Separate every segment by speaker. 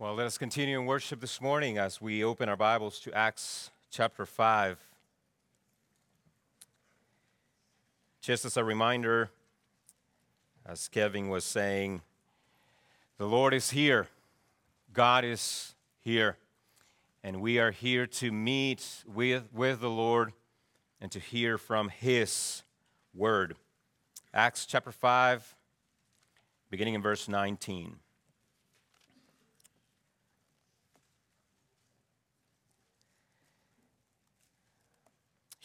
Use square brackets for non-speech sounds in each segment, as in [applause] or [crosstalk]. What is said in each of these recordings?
Speaker 1: Well, let us continue in worship this morning as we open our Bibles to Acts chapter 5. Just as a reminder, as Kevin was saying, the Lord is here, God is here, and we are here to meet with, with the Lord and to hear from His word. Acts chapter 5, beginning in verse 19.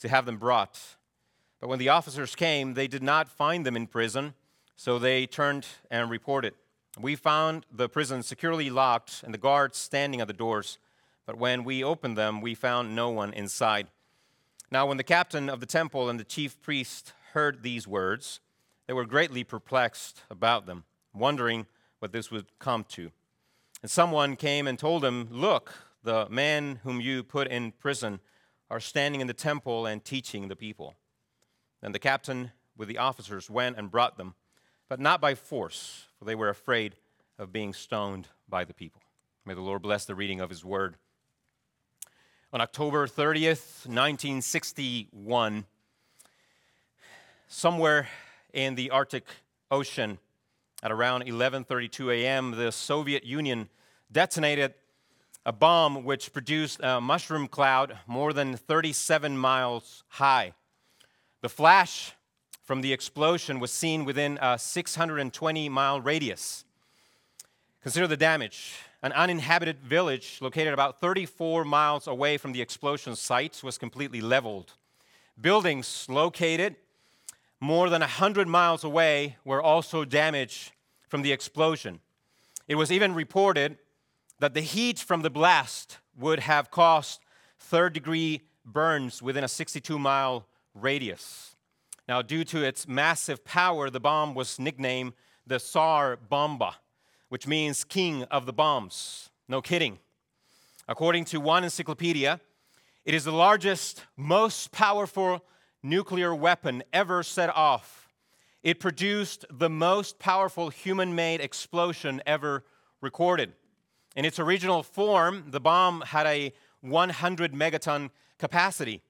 Speaker 1: to have them brought. But when the officers came, they did not find them in prison, so they turned and reported. We found the prison securely locked and the guards standing at the doors, but when we opened them, we found no one inside. Now, when the captain of the temple and the chief priest heard these words, they were greatly perplexed about them, wondering what this would come to. And someone came and told them, Look, the man whom you put in prison are standing in the temple and teaching the people. Then the captain with the officers went and brought them, but not by force, for they were afraid of being stoned by the people. May the Lord bless the reading of his word. On October 30th, 1961, somewhere in the Arctic Ocean at around 11:32 a.m., the Soviet Union detonated a bomb which produced a mushroom cloud more than 37 miles high. The flash from the explosion was seen within a 620 mile radius. Consider the damage. An uninhabited village located about 34 miles away from the explosion site was completely leveled. Buildings located more than 100 miles away were also damaged from the explosion. It was even reported that the heat from the blast would have caused third degree burns within a 62 mile radius. Now, due to its massive power, the bomb was nicknamed the Tsar Bomba, which means king of the bombs. No kidding. According to one encyclopedia, it is the largest, most powerful nuclear weapon ever set off. It produced the most powerful human made explosion ever recorded. In its original form, the bomb had a 100 megaton capacity.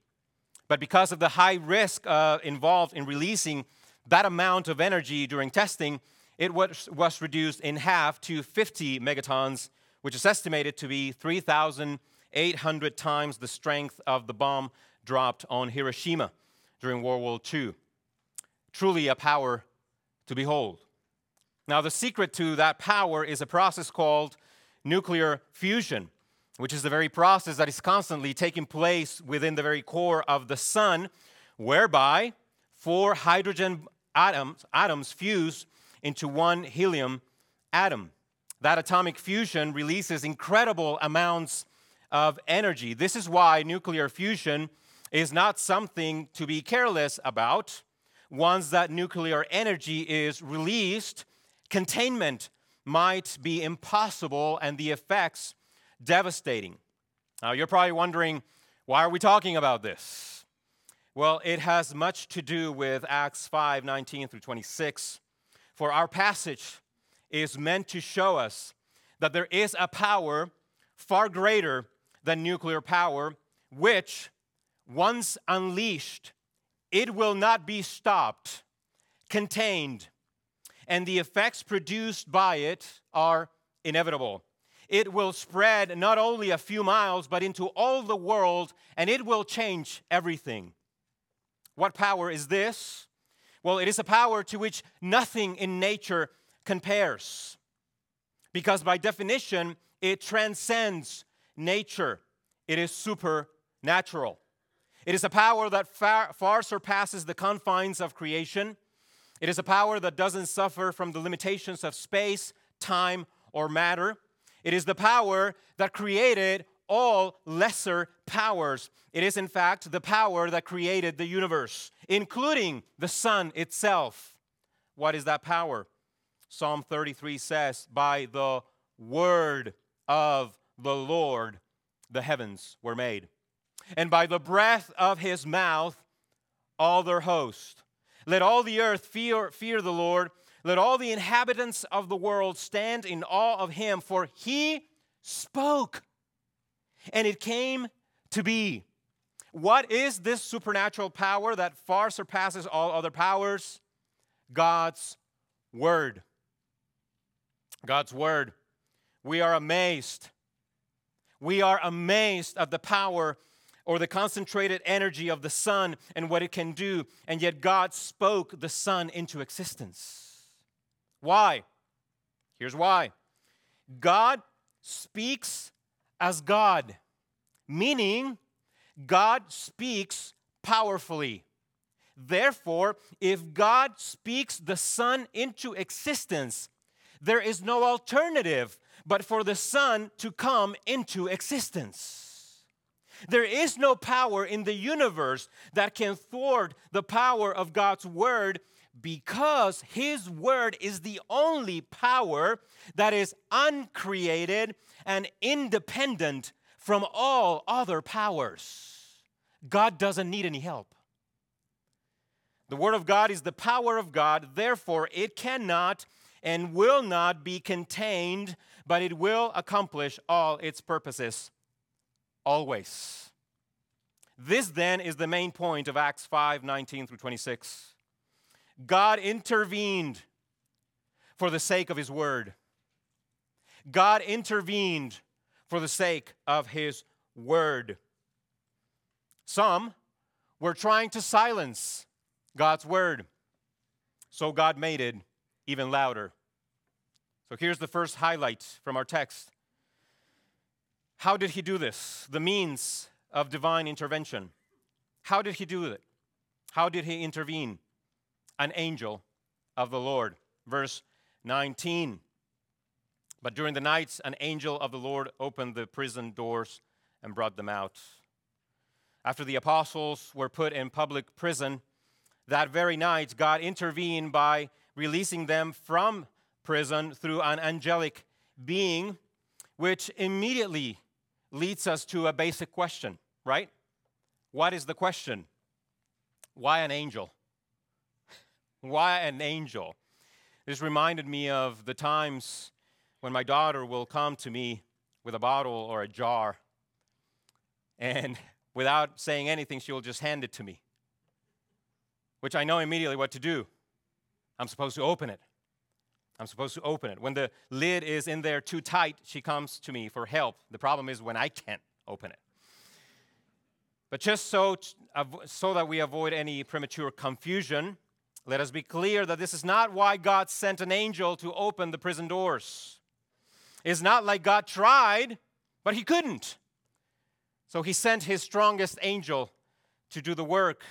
Speaker 1: But because of the high risk uh, involved in releasing that amount of energy during testing, it was, was reduced in half to 50 megatons, which is estimated to be 3,800 times the strength of the bomb dropped on Hiroshima during World War II. Truly a power to behold. Now, the secret to that power is a process called nuclear fusion, which is the very process that is constantly taking place within the very core of the sun, whereby four hydrogen atoms, atoms fuse into one helium atom. That atomic fusion releases incredible amounts of energy. This is why nuclear fusion is not something to be careless about. Once that nuclear energy is released, containment might be impossible and the effects devastating. Now, you're probably wondering, why are we talking about this? Well, it has much to do with Acts 5 19 through 26. For our passage is meant to show us that there is a power far greater than nuclear power, which, once unleashed, it will not be stopped, contained, and the effects produced by it are inevitable. It will spread not only a few miles, but into all the world, and it will change everything. What power is this? Well, it is a power to which nothing in nature compares. Because by definition, it transcends nature, it is supernatural. It is a power that far, far surpasses the confines of creation. It is a power that doesn't suffer from the limitations of space, time, or matter. It is the power that created all lesser powers. It is, in fact, the power that created the universe, including the sun itself. What is that power? Psalm 33 says, By the word of the Lord the heavens were made, and by the breath of his mouth all their host. Let all the earth fear, fear the Lord. Let all the inhabitants of the world stand in awe of him, for he spoke, and it came to be. What is this supernatural power that far surpasses all other powers? God's Word. God's Word. We are amazed. We are amazed at the power or the concentrated energy of the sun and what it can do, and yet God spoke the sun into existence. Why? Here's why God speaks as God, meaning God speaks powerfully. Therefore, if God speaks the sun into existence, there is no alternative but for the sun to come into existence. There is no power in the universe that can thwart the power of God's word because his word is the only power that is uncreated and independent from all other powers. God doesn't need any help. The word of God is the power of God, therefore, it cannot and will not be contained, but it will accomplish all its purposes always. This then is the main point of Acts 5 19 through 26. God intervened for the sake of his word. God intervened for the sake of his word. Some were trying to silence God's word, so God made it even louder. So here's the first highlight from our text. How did he do this? The means of divine intervention. How did he do it? How did he intervene? An angel of the Lord. Verse 19. But during the nights, an angel of the Lord opened the prison doors and brought them out. After the apostles were put in public prison, that very night, God intervened by releasing them from prison through an angelic being, which immediately leads us to a basic question, right? What is the question? Why an angel? [laughs] Why an angel? This reminded me of the times when my daughter will come to me with a bottle or a jar, and [laughs] without saying anything, she will just hand it to me, which I know immediately what to do. I'm supposed to open it. I'm supposed to open it. When the lid is in there too tight, she comes to me for help. The problem is when I can't open it. But just so, so that we avoid any premature confusion, let us be clear that this is not why God sent an angel to open the prison doors. It's not like God tried, but he couldn't. So he sent his strongest angel to do the work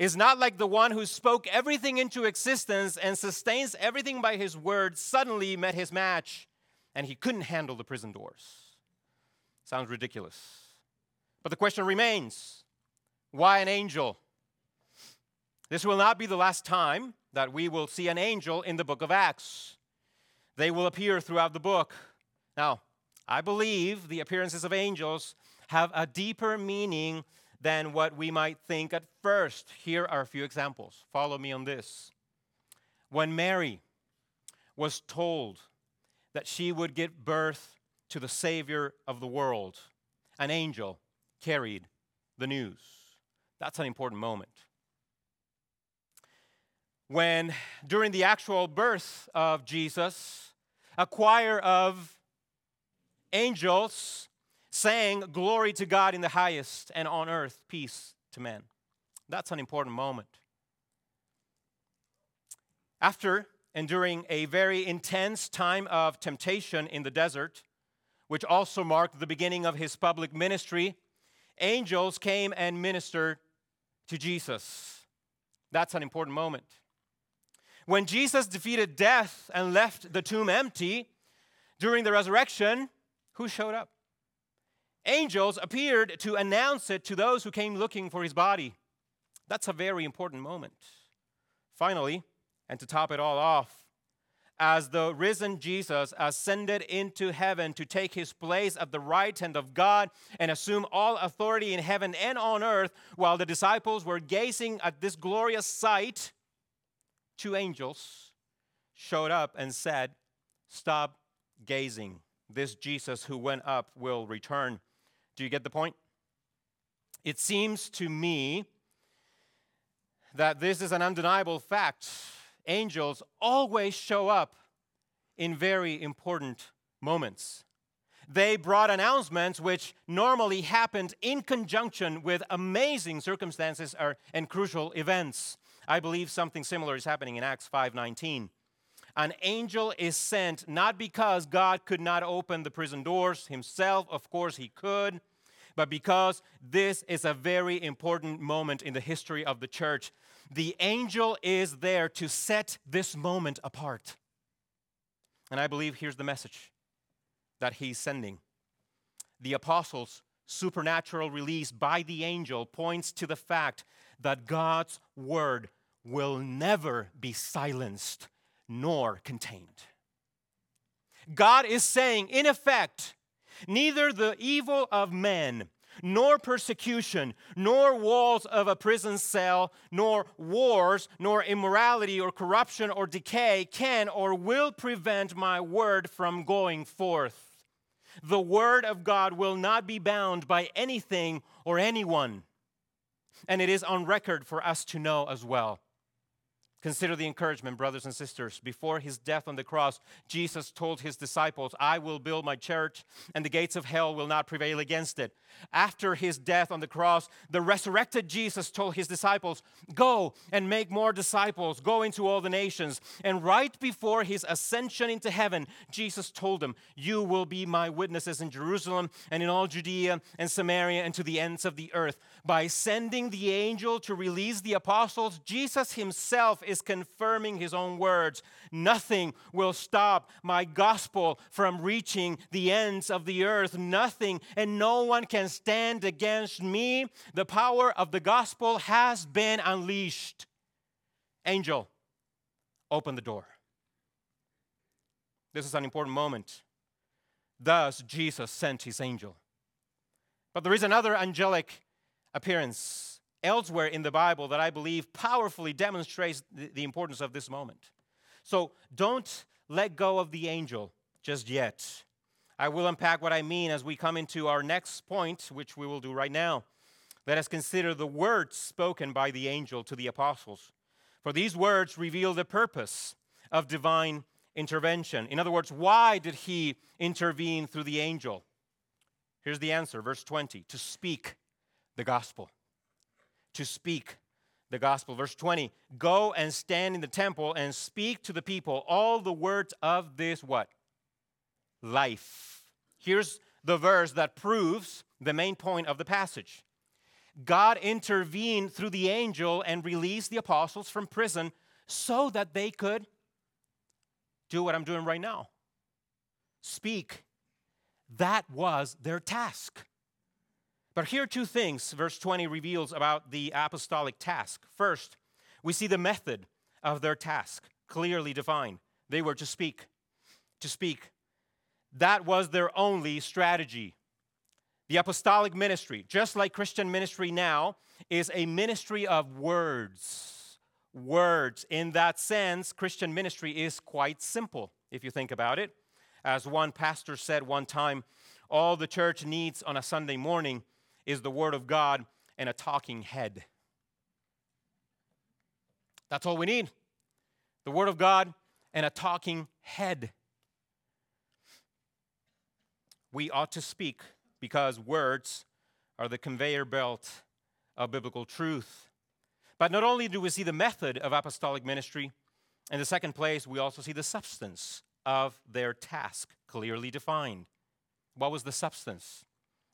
Speaker 1: is not like the one who spoke everything into existence and sustains everything by his word suddenly met his match and he couldn't handle the prison doors. Sounds ridiculous. But the question remains why an angel? This will not be the last time that we will see an angel in the book of Acts. They will appear throughout the book. Now, I believe the appearances of angels have a deeper meaning than what we might think at first. Here are a few examples. Follow me on this. When Mary was told that she would give birth to the Savior of the world, an angel carried the news. That's an important moment. When, during the actual birth of Jesus, a choir of angels saying, Glory to God in the highest, and on earth, peace to men. That's an important moment. After enduring a very intense time of temptation in the desert, which also marked the beginning of his public ministry, angels came and ministered to Jesus. That's an important moment. When Jesus defeated death and left the tomb empty, During the resurrection, who showed up? Angels appeared to announce it to those who came looking for his body. That's a very important moment. Finally, and to top it all off, as the risen Jesus ascended into heaven to take his place at the right hand of God and assume all authority in heaven and on earth, while the disciples were gazing at this glorious sight, two angels showed up and said, Stop gazing. This Jesus who went up will return. Do you get the point? It seems to me that this is an undeniable fact angels always show up in very important moments. They brought announcements which normally happened in conjunction with amazing circumstances or, and crucial events. I believe something similar is happening in Acts 5:19. An angel is sent not because God could not open the prison doors himself, of course he could, but because this is a very important moment in the history of the church. The angel is there to set this moment apart. And I believe here's the message that he's sending. The apostles' supernatural release by the angel points to the fact that God's word will never be silenced nor contained. God is saying, in effect, neither the evil of men nor persecution, nor walls of a prison cell, nor wars, nor immorality or corruption or decay can or will prevent my word from going forth. The word of God will not be bound by anything or anyone. And it is on record for us to know as well. Consider the encouragement, brothers and sisters. Before his death on the cross, Jesus told his disciples, I will build my church, and the gates of hell will not prevail against it. After his death on the cross, the resurrected Jesus told his disciples, Go and make more disciples, go into all the nations. And right before his ascension into heaven, Jesus told them, You will be my witnesses in Jerusalem and in all Judea and Samaria and to the ends of the earth. By sending the angel to release the apostles, Jesus himself is confirming his own words. Nothing will stop my gospel from reaching the ends of the earth. Nothing and no one can stand against me. The power of the gospel has been unleashed. Angel, open the door. This is an important moment. Thus, Jesus sent his angel. But there is another angelic appearance elsewhere in the Bible that I believe powerfully demonstrates the, importance of this moment. So don't let go of the angel just yet. I will unpack what I mean as we come into our next point, which we will do right now. Let us consider the words spoken by the angel to the apostles. For these words reveal the purpose of divine intervention. In other words, why did he intervene through the angel? Here's the answer, verse 20 to speak the gospel to speak the gospel. Verse 20 Go and stand in the temple and speak to the people all the words of this what? Life. Here's the verse that proves the main point of the passage. God intervened through the angel and released the apostles from prison so that they could do what I'm doing right now speak. That was their task. But here are two things verse 20 reveals about the apostolic task. First, we see the method of their task clearly defined. They were to speak. To speak. That was their only strategy. The apostolic ministry, just like Christian ministry now, is a ministry of words. Words. In that sense, Christian ministry is quite simple, if you think about it. As one pastor said one time, all the church needs on a Sunday morning is the Word of God and a talking head. That's all we need the Word of God and a talking head. We ought to speak because words are the conveyor belt of biblical truth. But not only do we see the method of apostolic ministry, in the second place, we also see the substance of their task clearly defined. What was the substance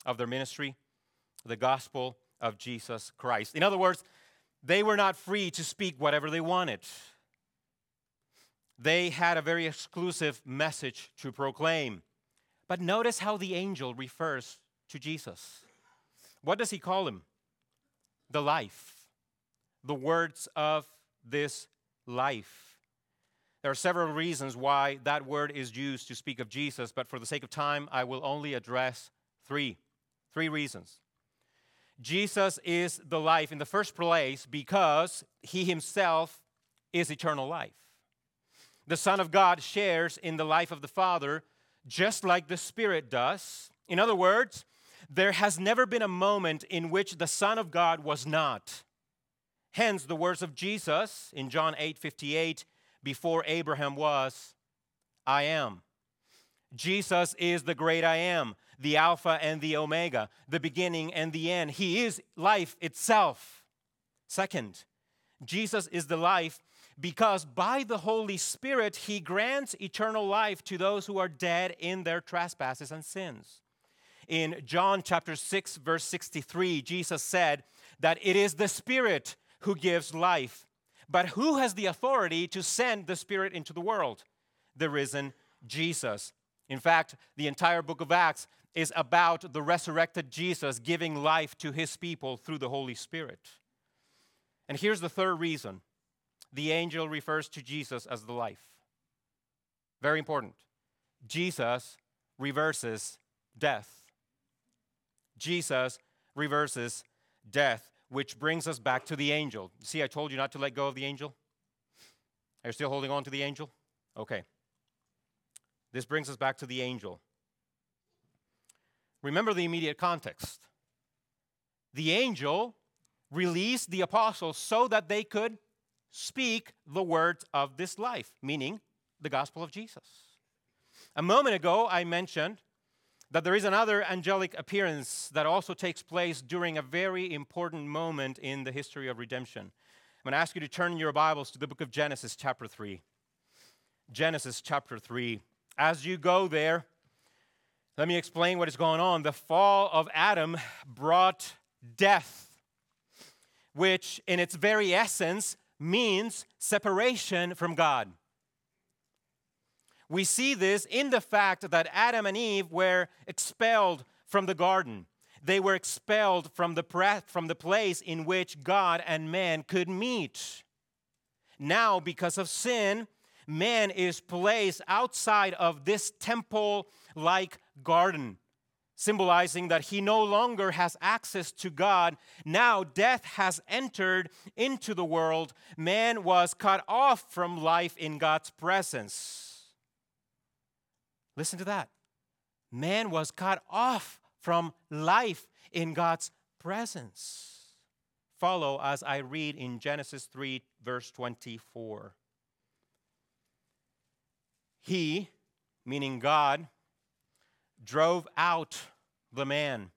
Speaker 1: of their ministry? The gospel of Jesus Christ. In other words, they were not free to speak whatever they wanted. They had a very exclusive message to proclaim. But notice how the angel refers to Jesus. What does he call him? The life, the words of this life. There are several reasons why that word is used to speak of Jesus, but for the sake of time, I will only address three. Three reasons. Jesus is the life in the first place because he himself is eternal life. The Son of God shares in the life of the Father just like the Spirit does. In other words, there has never been a moment in which the Son of God was not. Hence, the words of Jesus in John 8 58 before Abraham was, I am. Jesus is the great I am, the Alpha and the Omega, the beginning and the end. He is life itself. Second, Jesus is the life because by the Holy Spirit, He grants eternal life to those who are dead in their trespasses and sins. In John chapter 6, verse 63, Jesus said that it is the Spirit who gives life. But who has the authority to send the Spirit into the world? The risen Jesus. In fact, the entire book of Acts is about the resurrected Jesus giving life to his people through the Holy Spirit. And here's the third reason the angel refers to Jesus as the life. Very important. Jesus reverses death. Jesus reverses death, which brings us back to the angel. See, I told you not to let go of the angel. Are you still holding on to the angel? Okay. This brings us back to the angel. Remember the immediate context. The angel released the apostles so that they could speak the words of this life, meaning the gospel of Jesus. A moment ago, I mentioned that there is another angelic appearance that also takes place during a very important moment in the history of redemption. I'm going to ask you to turn your Bibles to the book of Genesis, chapter 3. Genesis, chapter 3. As you go there, let me explain what is going on. The fall of Adam brought death, which in its very essence means separation from God. We see this in the fact that Adam and Eve were expelled from the garden. They were expelled from the, from the place in which God and man could meet. Now, because of sin, man is placed outside of this temple like garden symbolizing that he no longer has access to God. Now death has entered into the world. Man was cut off from life in God's presence. Listen to that. Man was cut off from life in God's presence. Follow as I read in Genesis 3, verse 24. He, meaning God, drove out the man.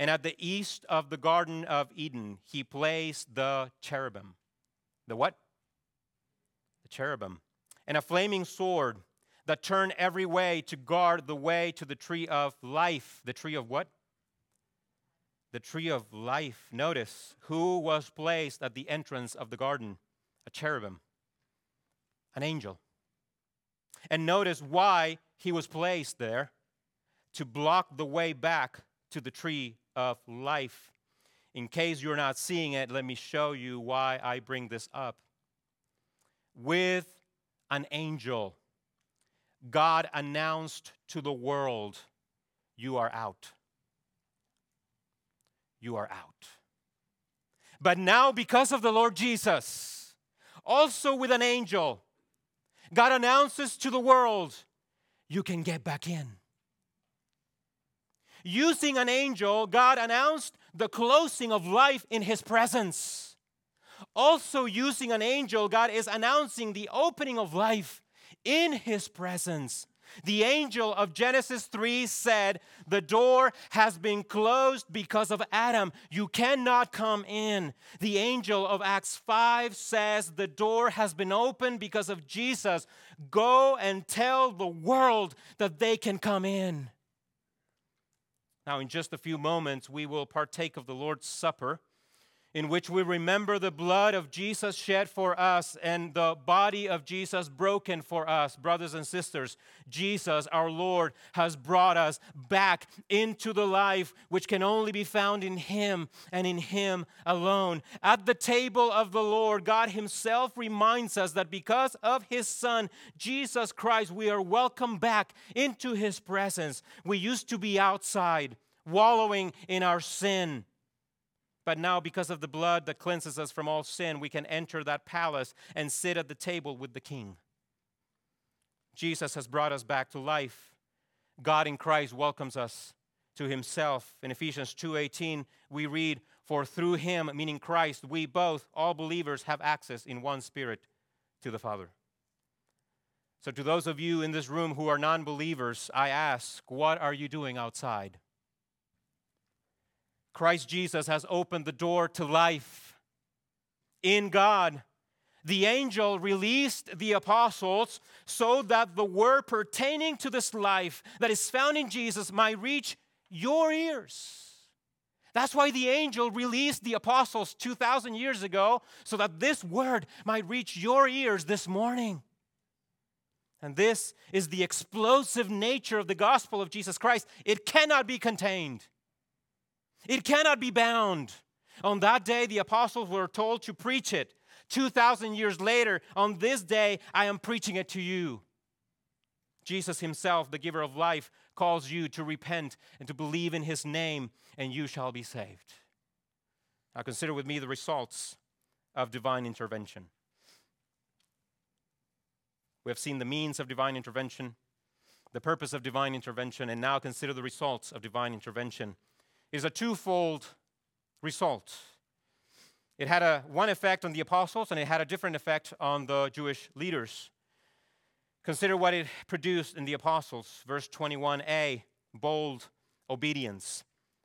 Speaker 1: And at the east of the Garden of Eden, he placed the cherubim. The what? The cherubim. And a flaming sword that turned every way to guard the way to the tree of life. The tree of what? The tree of life. Notice who was placed at the entrance of the garden? A cherubim, an angel. And notice why he was placed there to block the way back to the tree of life. In case you're not seeing it, let me show you why I bring this up. With an angel, God announced to the world, You are out. You are out. But now, because of the Lord Jesus, also with an angel, God announces to the world, You can get back in. Using an angel, God announced the closing of life in his presence. Also, using an angel, God is announcing the opening of life in his presence. The angel of Genesis 3 said, The door has been closed because of Adam. You cannot come in. The angel of Acts 5 says, The door has been opened because of Jesus. Go and tell the world that they can come in. Now, in just a few moments, we will partake of the Lord's Supper. In which we remember the blood of Jesus shed for us and the body of Jesus broken for us. Brothers and sisters, Jesus, our Lord, has brought us back into the life which can only be found in Him and in Him alone. At the table of the Lord, God Himself reminds us that because of His Son, Jesus Christ, we are welcomed back into His presence. We used to be outside, wallowing in our sin but now, because of the blood that cleanses us from all sin, we can enter that palace and sit at the table with the king. Jesus has brought us back to life. God in Christ welcomes us to himself. In Ephesians 2:18, we read, "For through him, meaning Christ, we both, all believers, have access in one spirit to the Father." So to those of you in this room who are non-believers, I ask, what are you doing outside? Christ Jesus has opened the door to life in God. The angel released the apostles so that the word pertaining to this life that is found in Jesus might reach your ears. That's why the angel released the apostles 2,000 years ago, so that this word might reach your ears this morning. And this is the explosive nature of the gospel of Jesus Christ. It cannot be contained. It cannot be bound. On that day, the apostles were told to preach it. 2,000 years later, on this day, I am preaching it to you. Jesus himself, the giver of life, calls you to repent and to believe in his name, and you shall be saved. Now, consider with me the results of divine intervention. We have seen the means of divine intervention, the purpose of divine intervention, and now consider the results of divine intervention is a twofold result. It had a one effect on the apostles and it had a different effect on the Jewish leaders. Consider what it produced in the apostles. Verse 21a bold obedience.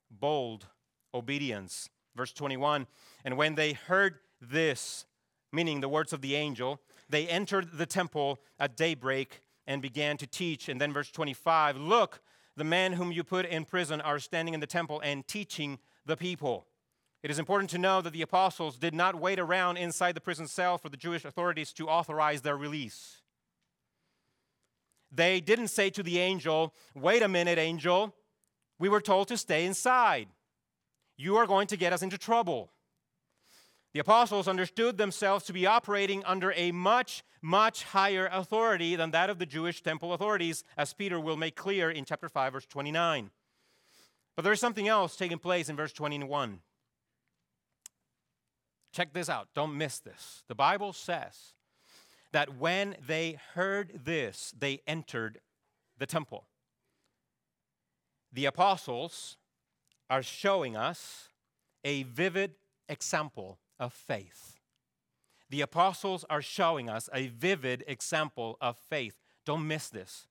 Speaker 1: Bold obedience. Verse 21 And when they heard this, meaning the words of the angel, they entered the temple at daybreak and began to teach. And then verse 25 Look, the men whom you put in prison are standing in the temple and teaching the people. It is important to know that the apostles did not wait around inside the prison cell for the Jewish authorities to authorize their release. They didn't say to the angel, Wait a minute, angel. We were told to stay inside. You are going to get us into trouble. The apostles understood themselves to be operating under a much, much higher authority than that of the Jewish temple authorities, as Peter will make clear in chapter 5, verse 29. But there is something else taking place in verse 21. Check this out. Don't miss this. The Bible says that when they heard this, they entered the temple. The apostles are showing us a vivid example of faith. The apostles are showing us a vivid example of faith. Don't miss this.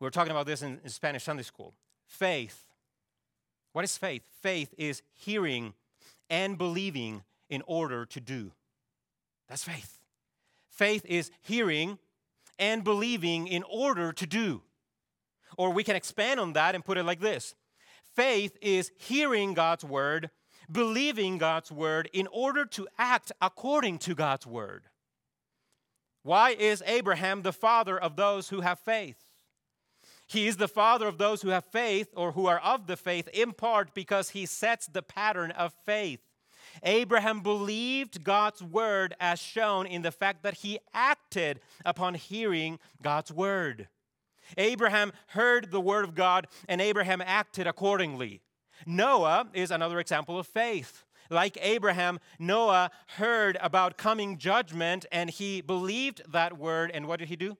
Speaker 1: We were talking about this in, in Spanish Sunday school. Faith. What is faith? Faith is hearing and believing in order to do. That's faith. Faith is hearing and believing in order to do. Or we can expand on that and put it like this Faith is hearing God's word believing God's word in order to act according to God's word. Why is Abraham the father of those who have faith? He is the father of those who have faith or who are of the faith in part because he sets the pattern of faith. Abraham believed God's word as shown in the fact that he acted upon hearing God's word. Abraham heard the word of God and Abraham acted accordingly. Noah is another example of faith. Like Abraham, Noah heard about coming judgment and he believed that word. And what did he do?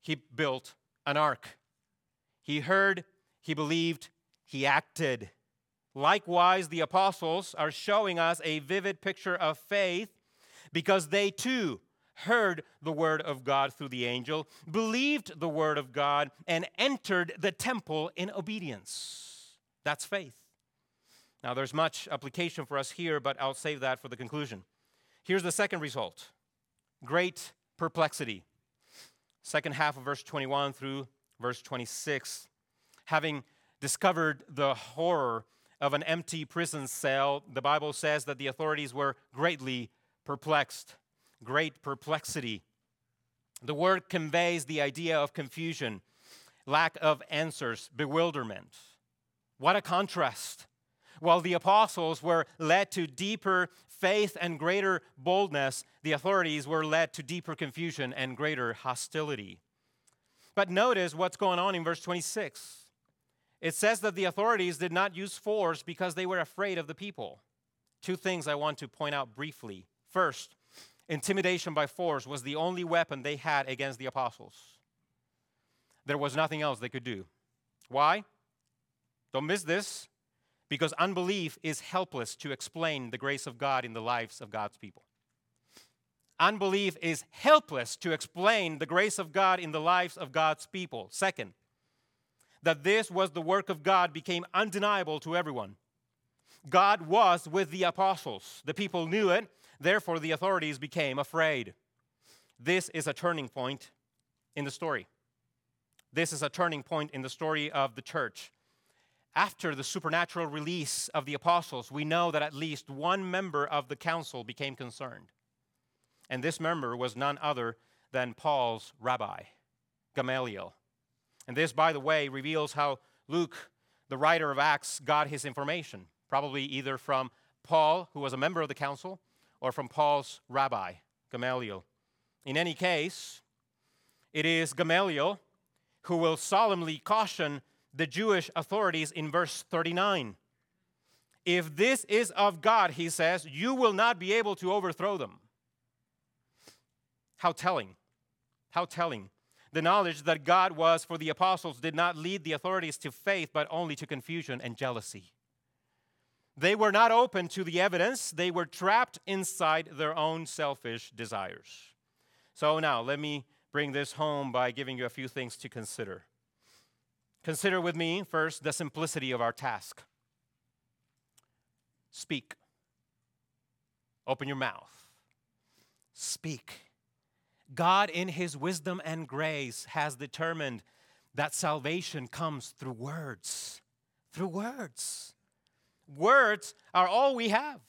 Speaker 1: He built an ark. He heard, he believed, he acted. Likewise, the apostles are showing us a vivid picture of faith because they too heard the word of God through the angel, believed the word of God, and entered the temple in obedience. That's faith. Now, there's much application for us here, but I'll save that for the conclusion. Here's the second result great perplexity. Second half of verse 21 through verse 26. Having discovered the horror of an empty prison cell, the Bible says that the authorities were greatly perplexed. Great perplexity. The word conveys the idea of confusion, lack of answers, bewilderment. What a contrast. While the apostles were led to deeper faith and greater boldness, the authorities were led to deeper confusion and greater hostility. But notice what's going on in verse 26. It says that the authorities did not use force because they were afraid of the people. Two things I want to point out briefly. First, intimidation by force was the only weapon they had against the apostles. There was nothing else they could do. Why? Don't miss this because unbelief is helpless to explain the grace of God in the lives of God's people. Unbelief is helpless to explain the grace of God in the lives of God's people. Second, that this was the work of God became undeniable to everyone. God was with the apostles. The people knew it, therefore, the authorities became afraid. This is a turning point in the story. This is a turning point in the story of the church after the supernatural release of the apostles, we know that at least one member of the council became concerned. And this member was none other than Paul's rabbi, Gamaliel. And this, by the way, reveals how Luke, the writer of Acts, got his information, probably either from Paul, who was a member of the council, or from Paul's rabbi, Gamaliel. In any case, it is Gamaliel who will solemnly caution the Jewish authorities in verse 39. If this is of God, he says, you will not be able to overthrow them. How telling. How telling. The knowledge that God was for the apostles did not lead the authorities to faith, but only to confusion and jealousy. They were not open to the evidence, they were trapped inside their own selfish desires. So now, let me bring this home by giving you a few things to consider. Consider with me first the simplicity of our task. Speak. Open your mouth. Speak. God, in His wisdom and grace, has determined that salvation comes through words. Through words. Words are all we have.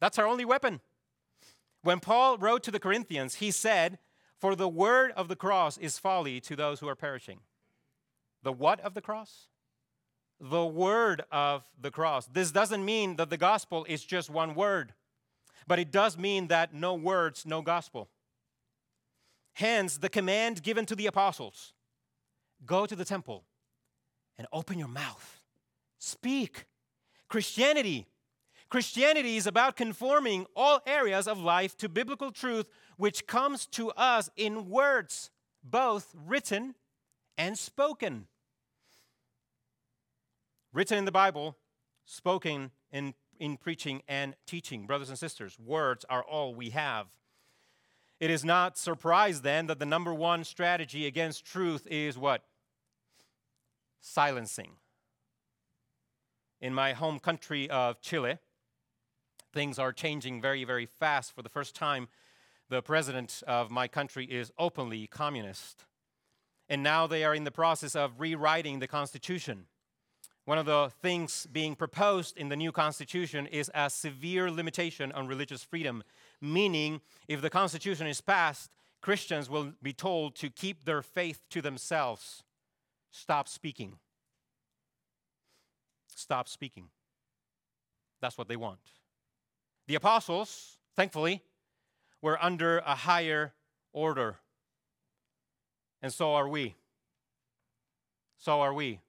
Speaker 1: That's our only weapon. When Paul wrote to the Corinthians, he said, For the word of the cross is folly to those who are perishing. The what of the cross? The word of the cross. This doesn't mean that the gospel is just one word, but it does mean that no words, no gospel. Hence, the command given to the apostles go to the temple and open your mouth, speak. Christianity. Christianity is about conforming all areas of life to biblical truth, which comes to us in words, both written and spoken written in the Bible, spoken in, in preaching and teaching. Brothers and sisters, words are all we have. It is not surprise then that the number one strategy against truth is what? Silencing. In my home country of Chile, things are changing very, very fast. For the first time, the president of my country is openly communist. And now they are in the process of rewriting the Constitution. One of the things being proposed in the new constitution is a severe limitation on religious freedom, meaning if the constitution is passed, Christians will be told to keep their faith to themselves. Stop speaking. Stop speaking. That's what they want. The apostles, thankfully, were under a higher order. And so are we. So are we.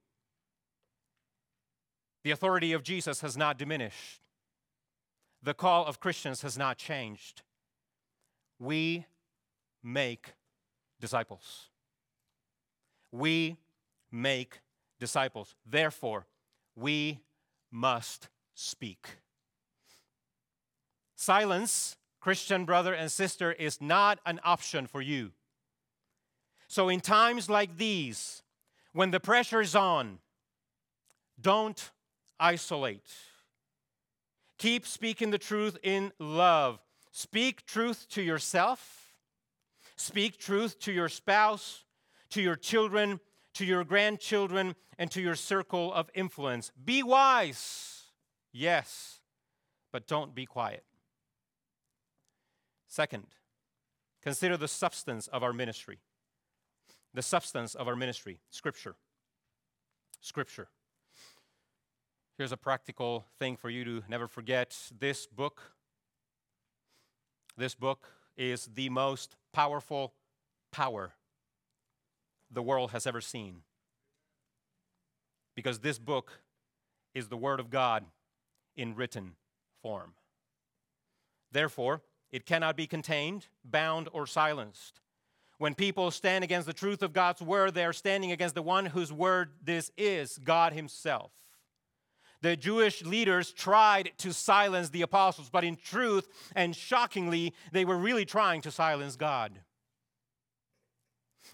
Speaker 1: The authority of Jesus has not diminished. The call of Christians has not changed. We make disciples. We make disciples. Therefore, we must speak. Silence, Christian brother and sister, is not an option for you. So, in times like these, when the pressure is on, don't isolate. Keep speaking the truth in love. Speak truth to yourself. Speak truth to your spouse, to your children, to your grandchildren, and to your circle of influence. Be wise, yes, but don't be quiet. Second, consider the substance of our ministry. The substance of our ministry, Scripture. Scripture. Here's a practical thing for you to never forget. This book, this book is the most powerful power the world has ever seen. Because this book is the Word of God in written form. Therefore, it cannot be contained, bound, or silenced. When people stand against the truth of God's Word, they are standing against the one whose Word this is, God Himself. The Jewish leaders tried to silence the apostles, but in truth and shockingly, they were really trying to silence God.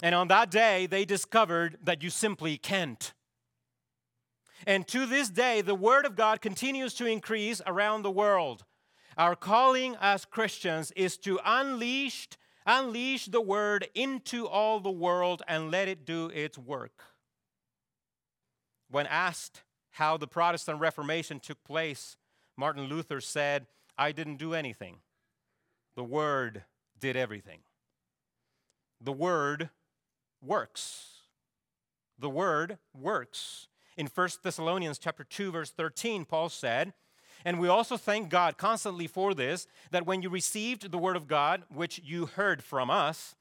Speaker 1: And on that day, they discovered that you simply can't. And to this day, the Word of God continues to increase around the world. Our calling as Christians is to unleash, unleash the Word into all the world and let it do its work. When asked how the Protestant Reformation took place, Martin Luther said, I didn't do anything. The Word did everything. The Word works. The word works. In 1 Thessalonians chapter 2 verse 13, Paul said, and we also thank God constantly for this that when you received the word of God which you heard from us,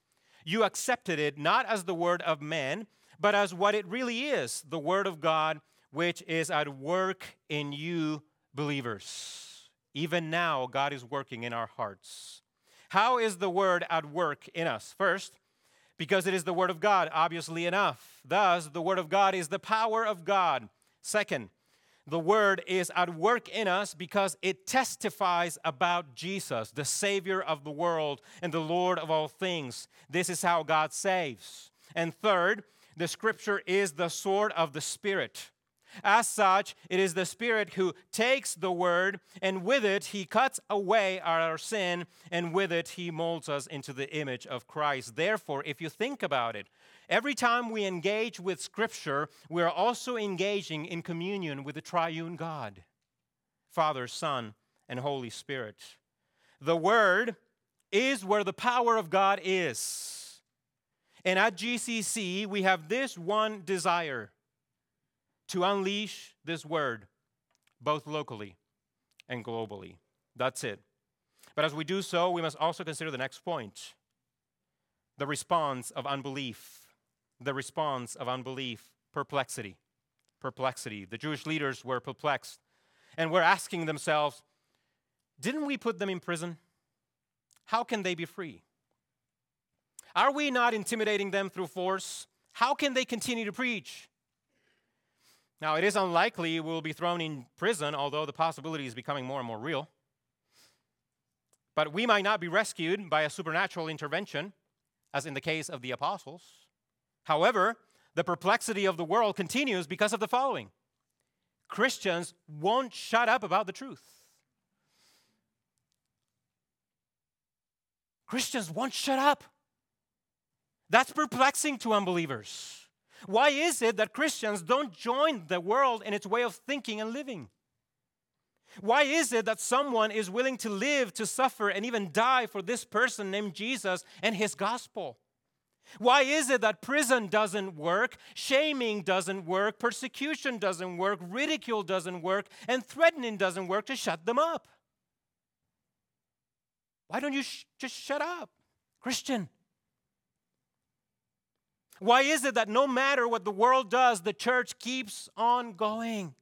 Speaker 1: you accepted it not as the word of men, but as what it really is, the word of God which is at work in you believers. Even now God is working in our hearts. How is the word at work in us? First, because it is the Word of God, obviously enough. Thus, the Word of God is the power of God. Second, the Word is at work in us because it testifies about Jesus, the Savior of the world and the Lord of all things. This is how God saves. And third, the Scripture is the sword of the Spirit. As such, it is the Spirit who takes the word, and with it, he cuts away our sin, and with it, he molds us into the image of Christ. Therefore, if you think about it, every time we engage with Scripture, we are also engaging in communion with the triune God Father, Son, and Holy Spirit. The Word is where the power of God is. And at GCC, we have this one desire to unleash this word both locally and globally. That's it. But as we do so, we must also consider the next point the response of unbelief. The response of unbelief, perplexity. Perplexity. The Jewish leaders were perplexed and were asking themselves, didn't we put them in prison? How can they be free? Are we not intimidating them through force? How can they continue to preach? Now, it is unlikely we will be thrown in prison, although the possibility is becoming more and more real. But we might not be rescued by a supernatural intervention, as in the case of the apostles. However, the perplexity of the world continues because of the following Christians won't shut up about the truth. Christians won't shut up. That's perplexing to unbelievers. Why is it that Christians don't join the world in its way of thinking and living? Why is it that someone is willing to live, to suffer, and even die for this person named Jesus and his gospel? Why is it that prison doesn't work, shaming doesn't work, persecution doesn't work, ridicule doesn't work, and threatening doesn't work to shut them up? Why don't you sh- just shut up, Christian? Why is it that no matter what the world does, the church keeps on going?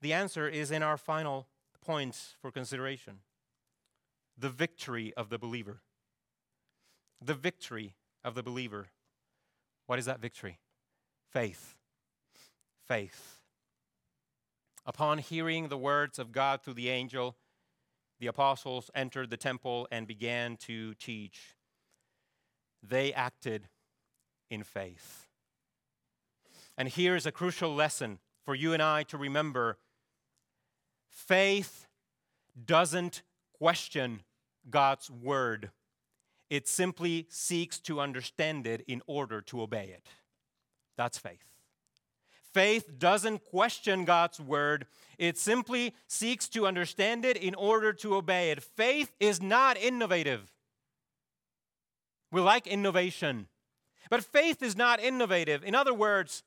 Speaker 1: The answer is in our final points for consideration the victory of the believer. The victory of the believer. What is that victory? Faith. Faith. Upon hearing the words of God through the angel, the apostles entered the temple and began to teach. They acted in faith. And here is a crucial lesson for you and I to remember faith doesn't question God's word, it simply seeks to understand it in order to obey it. That's faith. Faith doesn't question God's word, it simply seeks to understand it in order to obey it. Faith is not innovative. We like innovation, but faith is not innovative. In other words,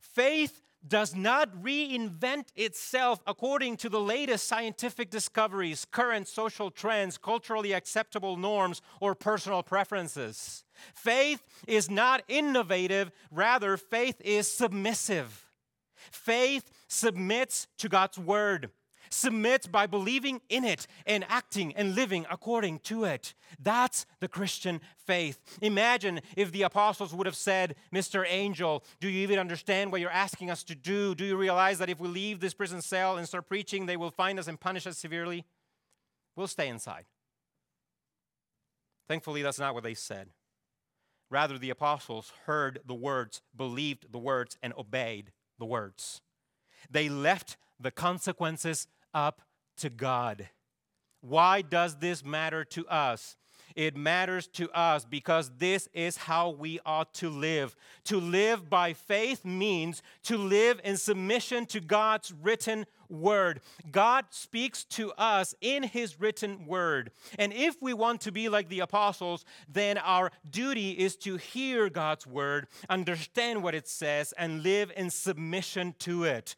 Speaker 1: faith does not reinvent itself according to the latest scientific discoveries, current social trends, culturally acceptable norms, or personal preferences. Faith is not innovative, rather, faith is submissive. Faith submits to God's word, submits by believing in it and acting and living according to it. That's the Christian faith. Imagine if the apostles would have said, Mr. Angel, do you even understand what you're asking us to do? Do you realize that if we leave this prison cell and start preaching, they will find us and punish us severely? We'll stay inside. Thankfully, that's not what they said. Rather, the apostles heard the words, believed the words, and obeyed the words. They left the consequences up to God. Why does this matter to us? It matters to us because this is how we ought to live. To live by faith means to live in submission to God's written word. God speaks to us in his written word. And if we want to be like the apostles, then our duty is to hear God's word, understand what it says, and live in submission to it.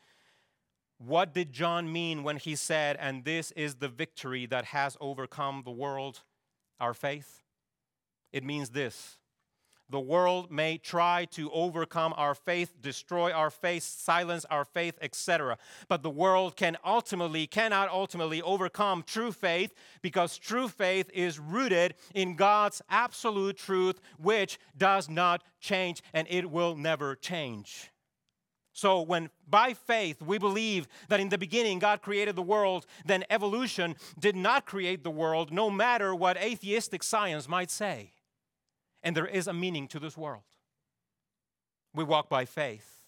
Speaker 1: What did John mean when he said, And this is the victory that has overcome the world, our faith? It means this the world may try to overcome our faith, destroy our faith, silence our faith, etc. But the world can ultimately, cannot ultimately overcome true faith because true faith is rooted in God's absolute truth, which does not change and it will never change. So, when by faith we believe that in the beginning God created the world, then evolution did not create the world, no matter what atheistic science might say and there is a meaning to this world. We walk by faith.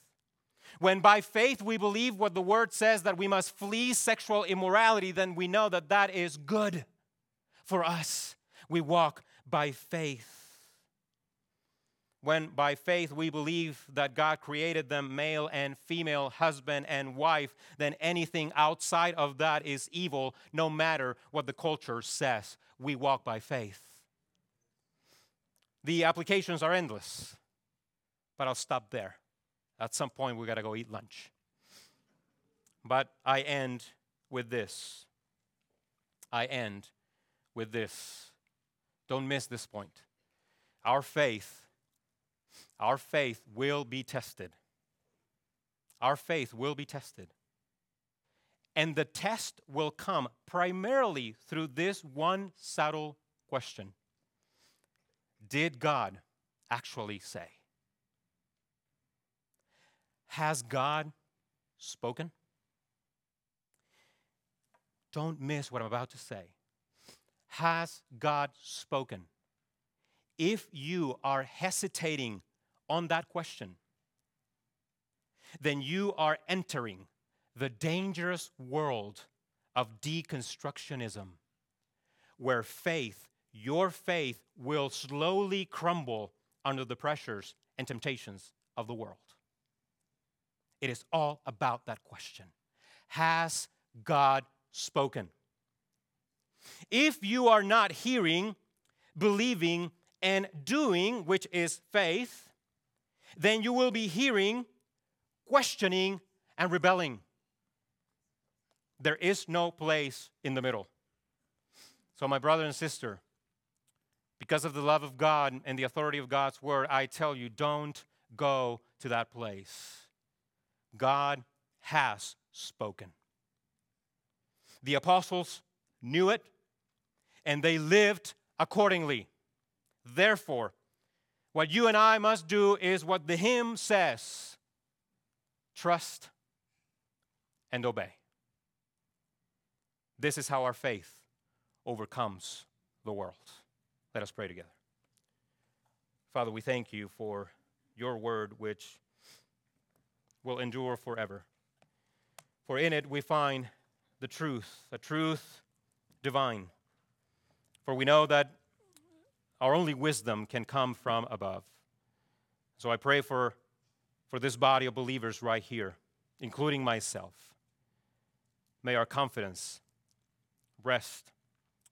Speaker 1: When by faith we believe what the word says that we must flee sexual immorality, then we know that that is good for us. We walk by faith. When by faith we believe that God created them male and female, husband and wife, then anything outside of that is evil, no matter what the culture says. We walk by faith. The applications are endless, but I'll stop there. At some point, we got to go eat lunch. But I end with this. I end with this. Don't miss this point. Our faith, our faith will be tested. Our faith will be tested. And the test will come primarily through this one subtle question did God actually say? Has God spoken? Don't miss what I'm about to say. Has God spoken? If you are hesitating on that question, then you are entering the dangerous world of deconstructionism, where faith your faith will slowly crumble under the pressures and temptations of the world. It is all about that question Has God spoken? If you are not hearing, believing, and doing, which is faith, then you will be hearing, questioning, and rebelling. There is no place in the middle. So, my brother and sister, because of the love of God and the authority of God's word, I tell you, don't go to that place. God has spoken. The apostles knew it and they lived accordingly. Therefore, what you and I must do is what the hymn says trust and obey. This is how our faith overcomes the world. Let us pray together. Father, we thank you for your word, which will endure forever. For in it we find the truth, a truth divine. For we know that our only wisdom can come from above. So I pray for for this body of believers right here, including myself. May our confidence rest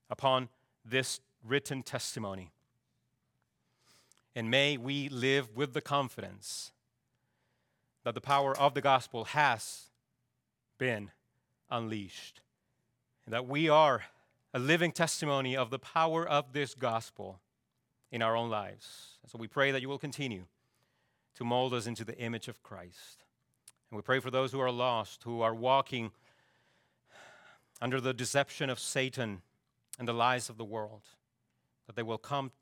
Speaker 1: upon this written testimony. And may we live with the confidence that the power of the gospel has been unleashed, and that we are a living testimony of the power of this gospel in our own lives. And so we pray that you will continue to mold us into the image of Christ. And we pray for those who are lost, who are walking under the deception of Satan and the lies of the world, that they will come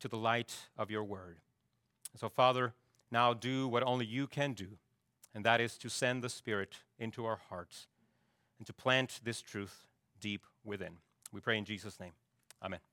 Speaker 1: to the light of your word. And so, Father, now do what only you can do, and that is to send the Spirit into our hearts and to plant this truth deep within. We pray in Jesus' name. Amen.